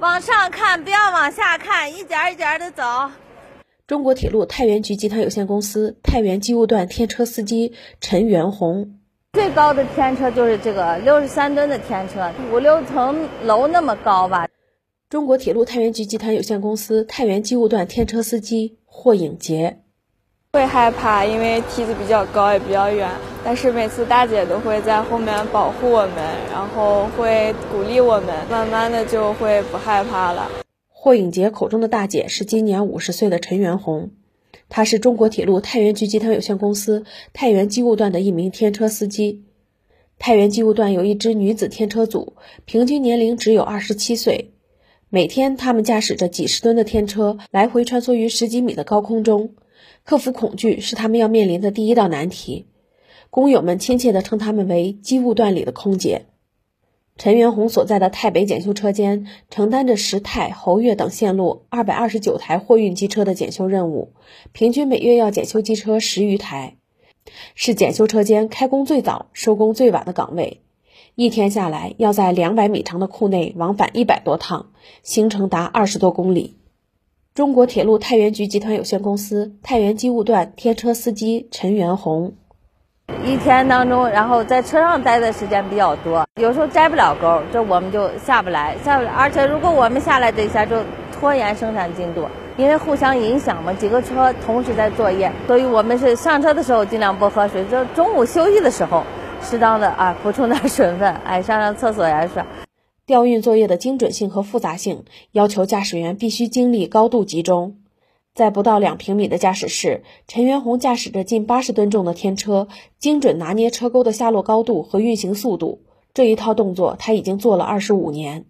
往上看，不要往下看，一点一点的走。中国铁路太原局集团有限公司太原机务段天车司机陈元红。最高的天车就是这个六十三吨的天车，五六层楼那么高吧。中国铁路太原局集团有限公司太原机务段天车司机霍颖杰。会害怕，因为梯子比较高也比较远，但是每次大姐都会在后面保护我们，然后会鼓励我们，慢慢的就会不害怕了。霍颖杰口中的大姐是今年五十岁的陈元红，她是中国铁路太原局集团有限公司太原机务段的一名天车司机。太原机务段有一支女子天车组，平均年龄只有二十七岁，每天他们驾驶着几十吨的天车，来回穿梭于十几米的高空中。克服恐惧是他们要面临的第一道难题。工友们亲切地称他们为“机务段里的空姐”。陈元红所在的太北检修车间承担着石太、侯岳等线路二百二十九台货运机车的检修任务，平均每月要检修机车十余台，是检修车间开工最早、收工最晚的岗位。一天下来，要在两百米长的库内往返一百多趟，行程达二十多公里。中国铁路太原局集团有限公司太原机务段天车司机陈元红，一天当中，然后在车上待的时间比较多，有时候摘不了钩，这我们就下不来，下不来。而且如果我们下来这一下，就拖延生产进度，因为互相影响嘛，几个车同时在作业，所以我们是上车的时候尽量不喝水，就中午休息的时候，适当的啊补充点水分，哎上上厕所呀是。调运作业的精准性和复杂性要求驾驶员必须精力高度集中。在不到两平米的驾驶室，陈元红驾驶着近八十吨重的天车，精准拿捏车钩的下落高度和运行速度。这一套动作他已经做了二十五年。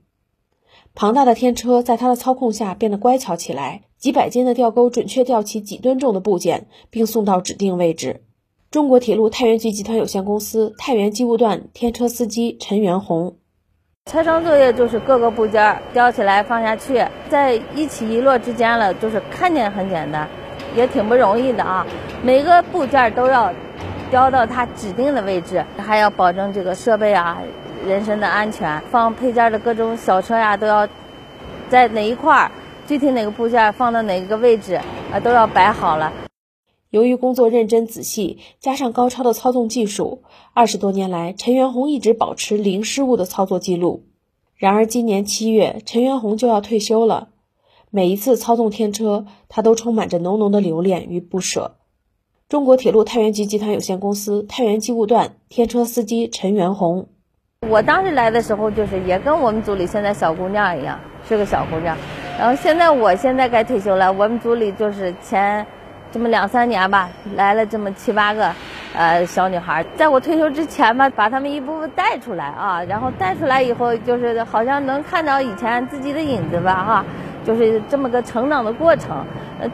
庞大的天车在他的操控下变得乖巧起来，几百斤的吊钩准确吊起几吨重的部件，并送到指定位置。中国铁路太原局集团有限公司太原机务段天车司机陈元红。拆装作业就是各个部件吊起来放下去，在一起一落之间了，就是看见很简单，也挺不容易的啊。每个部件都要吊到它指定的位置，还要保证这个设备啊、人身的安全。放配件的各种小车呀，都要在哪一块儿，具体哪个部件放到哪个位置啊，都要摆好了。由于工作认真仔细，加上高超的操纵技术，二十多年来，陈元红一直保持零失误的操作记录。然而，今年七月，陈元红就要退休了。每一次操纵天车，他都充满着浓浓的留恋与不舍。中国铁路太原局集团有限公司太原机务段天车司机陈元红，我当时来的时候，就是也跟我们组里现在小姑娘一样，是个小姑娘。然后现在，我现在该退休了。我们组里就是前。这么两三年吧，来了这么七八个，呃，小女孩，在我退休之前吧，把她们一部分带出来啊，然后带出来以后，就是好像能看到以前自己的影子吧，哈，就是这么个成长的过程。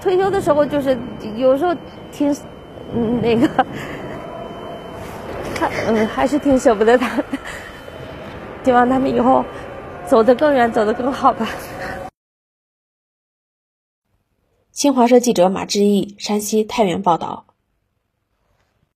退休的时候就是有时候挺，那个，还嗯还是挺舍不得他，希望他们以后走得更远，走得更好吧。新华社记者马志毅，山西太原报道。